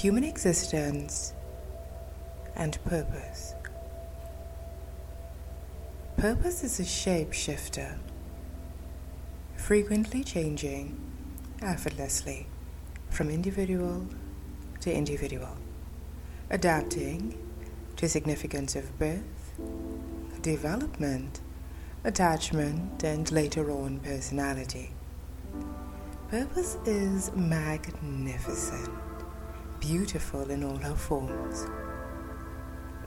human existence and purpose. Purpose is a shapeshifter, frequently changing effortlessly from individual to individual, adapting to significance of birth, development, attachment, and later on personality. Purpose is magnificent, beautiful in all her forms.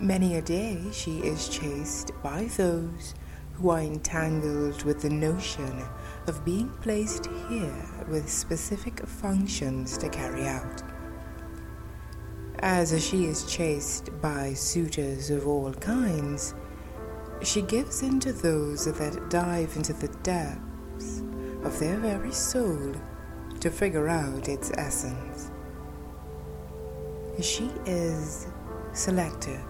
Many a day she is chased by those who are entangled with the notion of being placed here with specific functions to carry out. As she is chased by suitors of all kinds, she gives in to those that dive into the depths of their very soul to figure out its essence. She is selective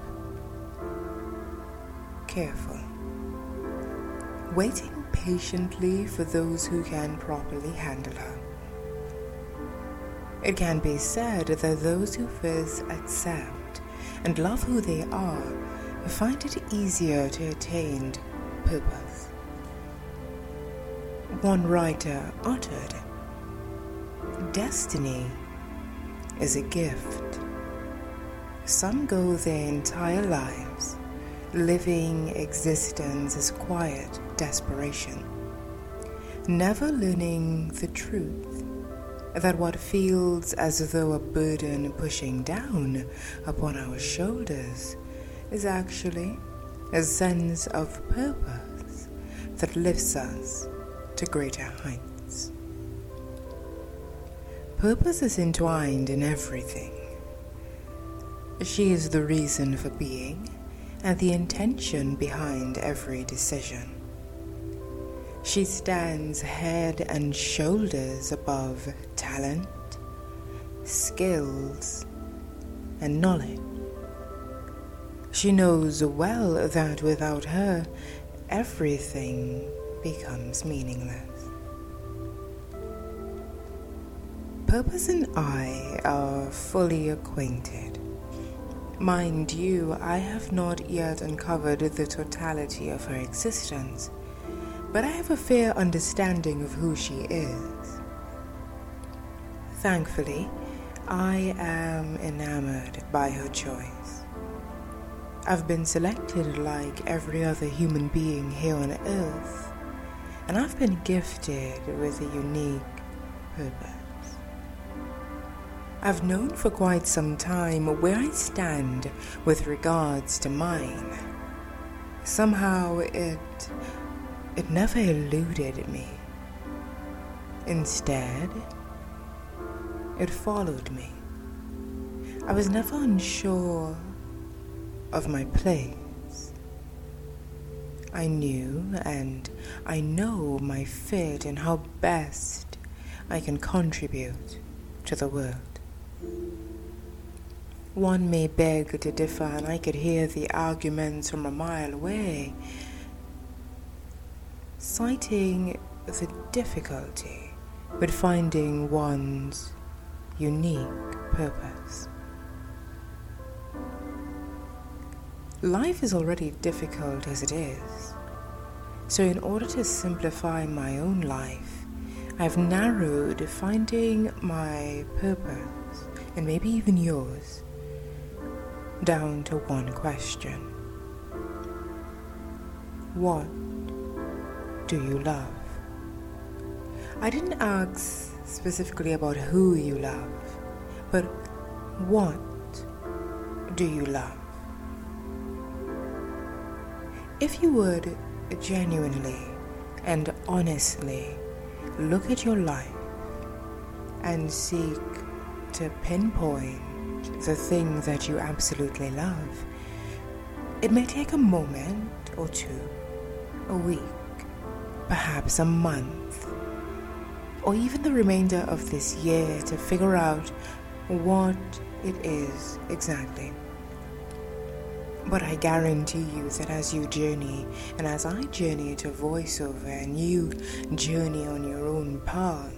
careful, waiting patiently for those who can properly handle her. It can be said that those who first accept and love who they are find it easier to attain purpose. One writer uttered, Destiny is a gift. Some go their entire lives living existence as quiet desperation, never learning the truth that what feels as though a burden pushing down upon our shoulders is actually a sense of purpose that lifts us to greater heights. Purpose is entwined in everything. She is the reason for being and the intention behind every decision. She stands head and shoulders above talent, skills, and knowledge. She knows well that without her, everything becomes meaningless. Purpose and I are fully acquainted. Mind you, I have not yet uncovered the totality of her existence, but I have a fair understanding of who she is. Thankfully, I am enamored by her choice. I've been selected like every other human being here on earth, and I've been gifted with a unique purpose. I've known for quite some time where I stand with regards to mine. Somehow it it never eluded me. Instead, it followed me. I was never unsure of my place. I knew and I know my fit and how best I can contribute to the world. One may beg to differ, and I could hear the arguments from a mile away, citing the difficulty with finding one's unique purpose. Life is already difficult as it is, so in order to simplify my own life, I've narrowed finding my purpose, and maybe even yours, down to one question What do you love? I didn't ask specifically about who you love, but what do you love? If you would genuinely and honestly look at your life and seek to pinpoint the thing that you absolutely love. It may take a moment or two, a week, perhaps a month, or even the remainder of this year to figure out what it is exactly. But I guarantee you that as you journey, and as I journey to voiceover, and you journey on your own path,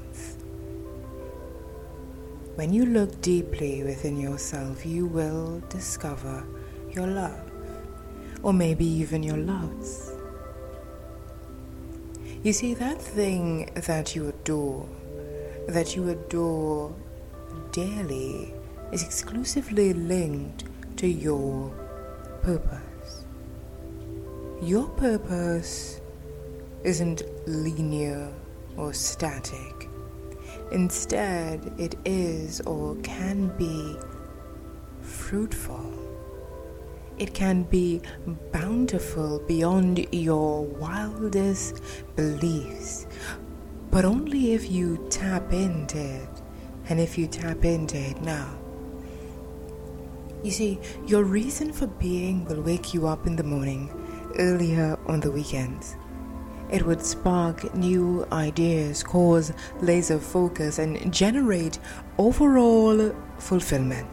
when you look deeply within yourself, you will discover your love, or maybe even your loves. You see, that thing that you adore, that you adore daily, is exclusively linked to your purpose. Your purpose isn't linear or static. Instead, it is or can be fruitful. It can be bountiful beyond your wildest beliefs, but only if you tap into it and if you tap into it now. You see, your reason for being will wake you up in the morning, earlier on the weekends. It would spark new ideas, cause laser focus, and generate overall fulfillment.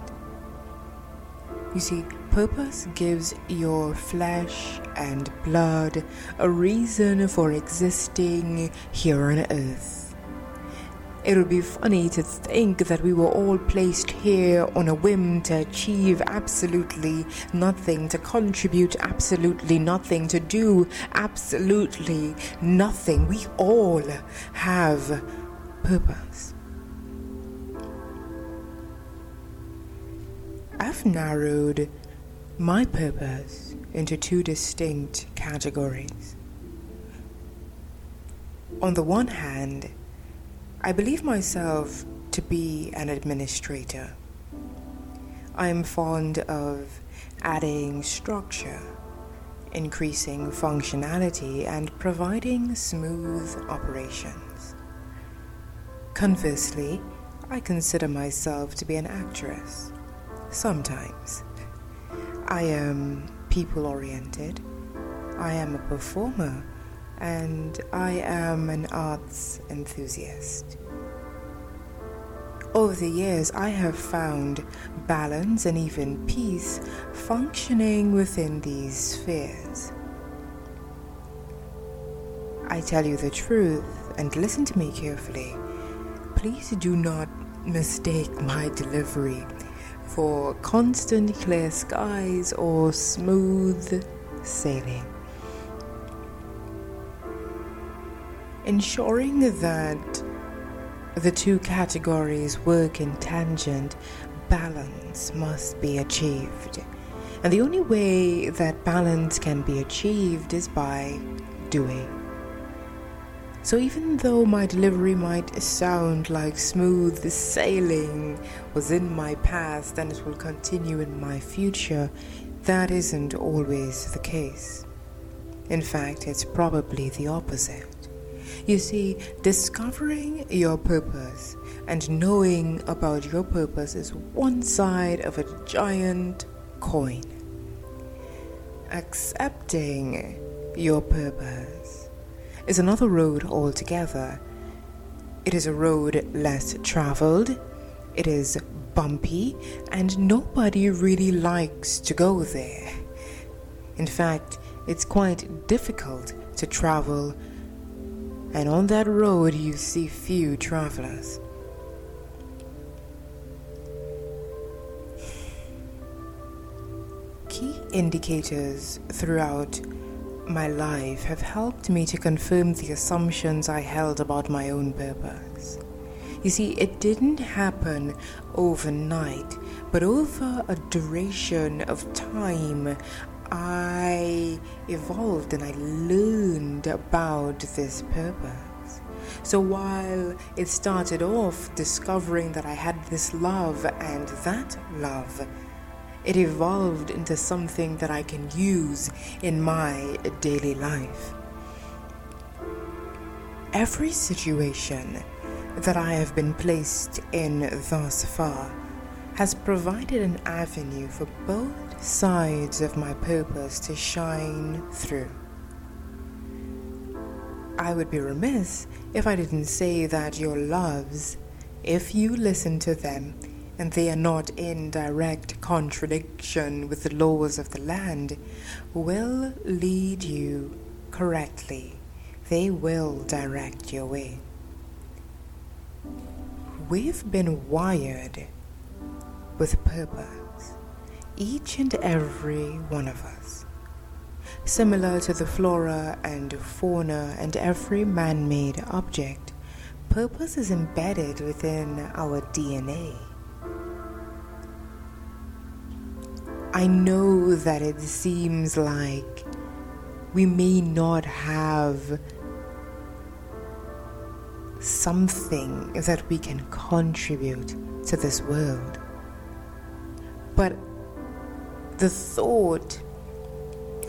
You see, purpose gives your flesh and blood a reason for existing here on earth. It would be funny to think that we were all placed here on a whim to achieve absolutely nothing, to contribute absolutely nothing, to do absolutely nothing. We all have purpose. I've narrowed my purpose into two distinct categories. On the one hand, I believe myself to be an administrator. I am fond of adding structure, increasing functionality, and providing smooth operations. Conversely, I consider myself to be an actress. Sometimes. I am people oriented. I am a performer and I am an arts enthusiast. Over the years, I have found balance and even peace functioning within these spheres. I tell you the truth, and listen to me carefully. Please do not mistake my delivery for constant clear skies or smooth sailing. Ensuring that the two categories work in tangent balance must be achieved. And the only way that balance can be achieved is by doing. So, even though my delivery might sound like smooth sailing was in my past and it will continue in my future, that isn't always the case. In fact, it's probably the opposite. You see, discovering your purpose and knowing about your purpose is one side of a giant coin. Accepting your purpose is another road altogether. It is a road less traveled, it is bumpy, and nobody really likes to go there. In fact, it's quite difficult to travel and on that road you see few travelers. Key indicators throughout my life have helped me to confirm the assumptions I held about my own purpose. You see, it didn't happen overnight, but over a duration of time, I evolved and I learned about this purpose. So while it started off discovering that I had this love and that love, it evolved into something that I can use in my daily life. Every situation that I have been placed in thus far has provided an avenue for both sides of my purpose to shine through. I would be remiss if I didn't say that your loves, if you listen to them and they are not in direct contradiction with the laws of the land, will lead you correctly. They will direct your way We've been wired with purpose, each and every one of us. Similar to the flora and fauna and every man made object, purpose is embedded within our DNA. I know that it seems like we may not have something that we can contribute to this world. But the thought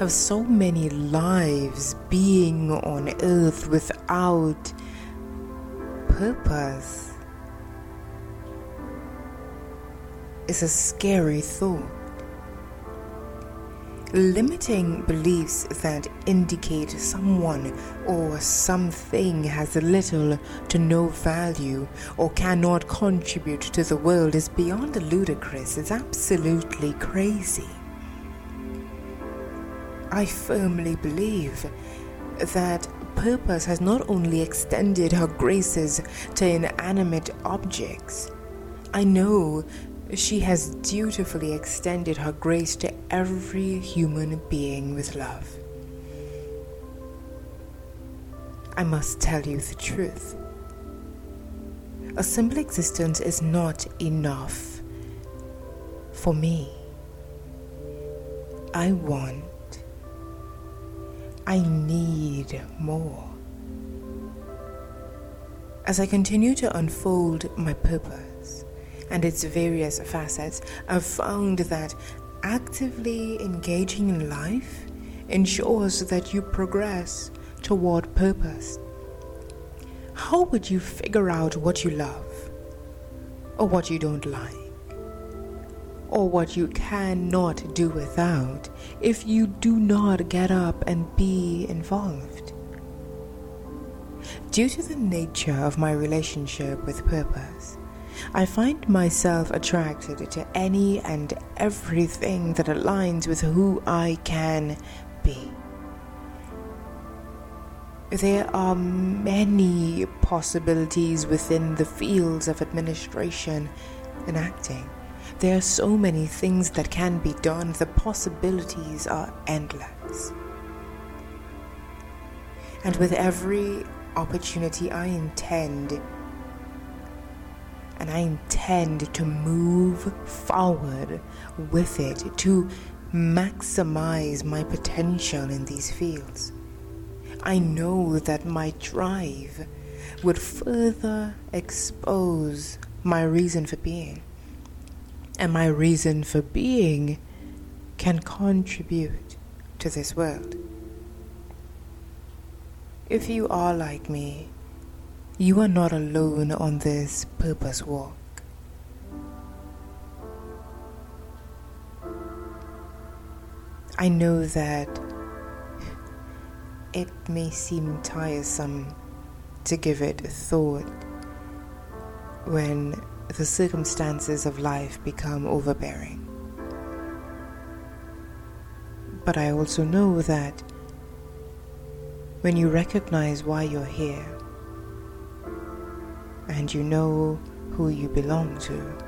of so many lives being on earth without purpose is a scary thought limiting beliefs that indicate someone or something has little to no value or cannot contribute to the world is beyond ludicrous. It's absolutely crazy. I firmly believe that purpose has not only extended her graces to inanimate objects. I know she has dutifully extended her grace to every human being with love. I must tell you the truth. A simple existence is not enough for me. I want, I need more. As I continue to unfold my purpose, and its various facets, I've found that actively engaging in life ensures that you progress toward purpose. How would you figure out what you love, or what you don't like, or what you cannot do without if you do not get up and be involved? Due to the nature of my relationship with purpose, I find myself attracted to any and everything that aligns with who I can be. There are many possibilities within the fields of administration and acting. There are so many things that can be done, the possibilities are endless. And with every opportunity, I intend and I intend to move forward with it to maximize my potential in these fields. I know that my drive would further expose my reason for being. And my reason for being can contribute to this world. If you are like me, you are not alone on this purpose walk. I know that it may seem tiresome to give it thought when the circumstances of life become overbearing. But I also know that when you recognize why you're here, and you know who you belong to.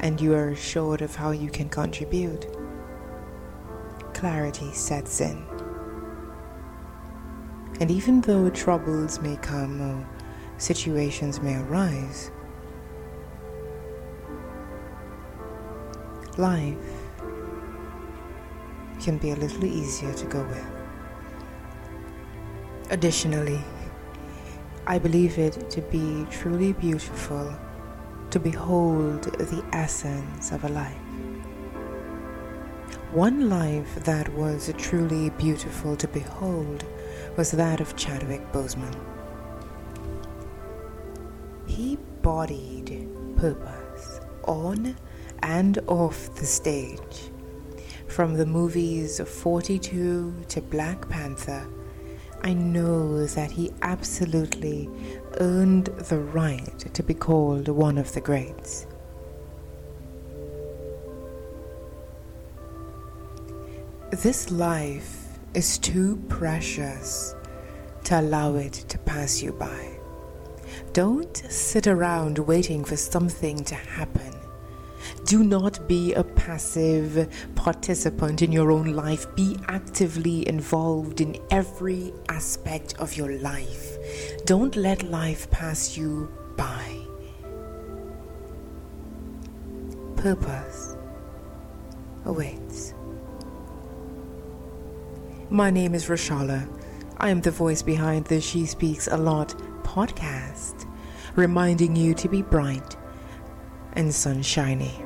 And you are assured of how you can contribute. Clarity sets in. And even though troubles may come or situations may arise, life can be a little easier to go with. Additionally, I believe it to be truly beautiful to behold the essence of a life. One life that was truly beautiful to behold was that of Chadwick Boseman. He bodied purpose on and off the stage. From the movies of 42 to Black Panther I know that he absolutely earned the right to be called one of the greats. This life is too precious to allow it to pass you by. Don't sit around waiting for something to happen. Do not be a passive participant in your own life. Be actively involved in every aspect of your life. Don't let life pass you by. Purpose awaits. My name is Rashala. I am the voice behind the She Speaks a Lot podcast, reminding you to be bright and sunshiny.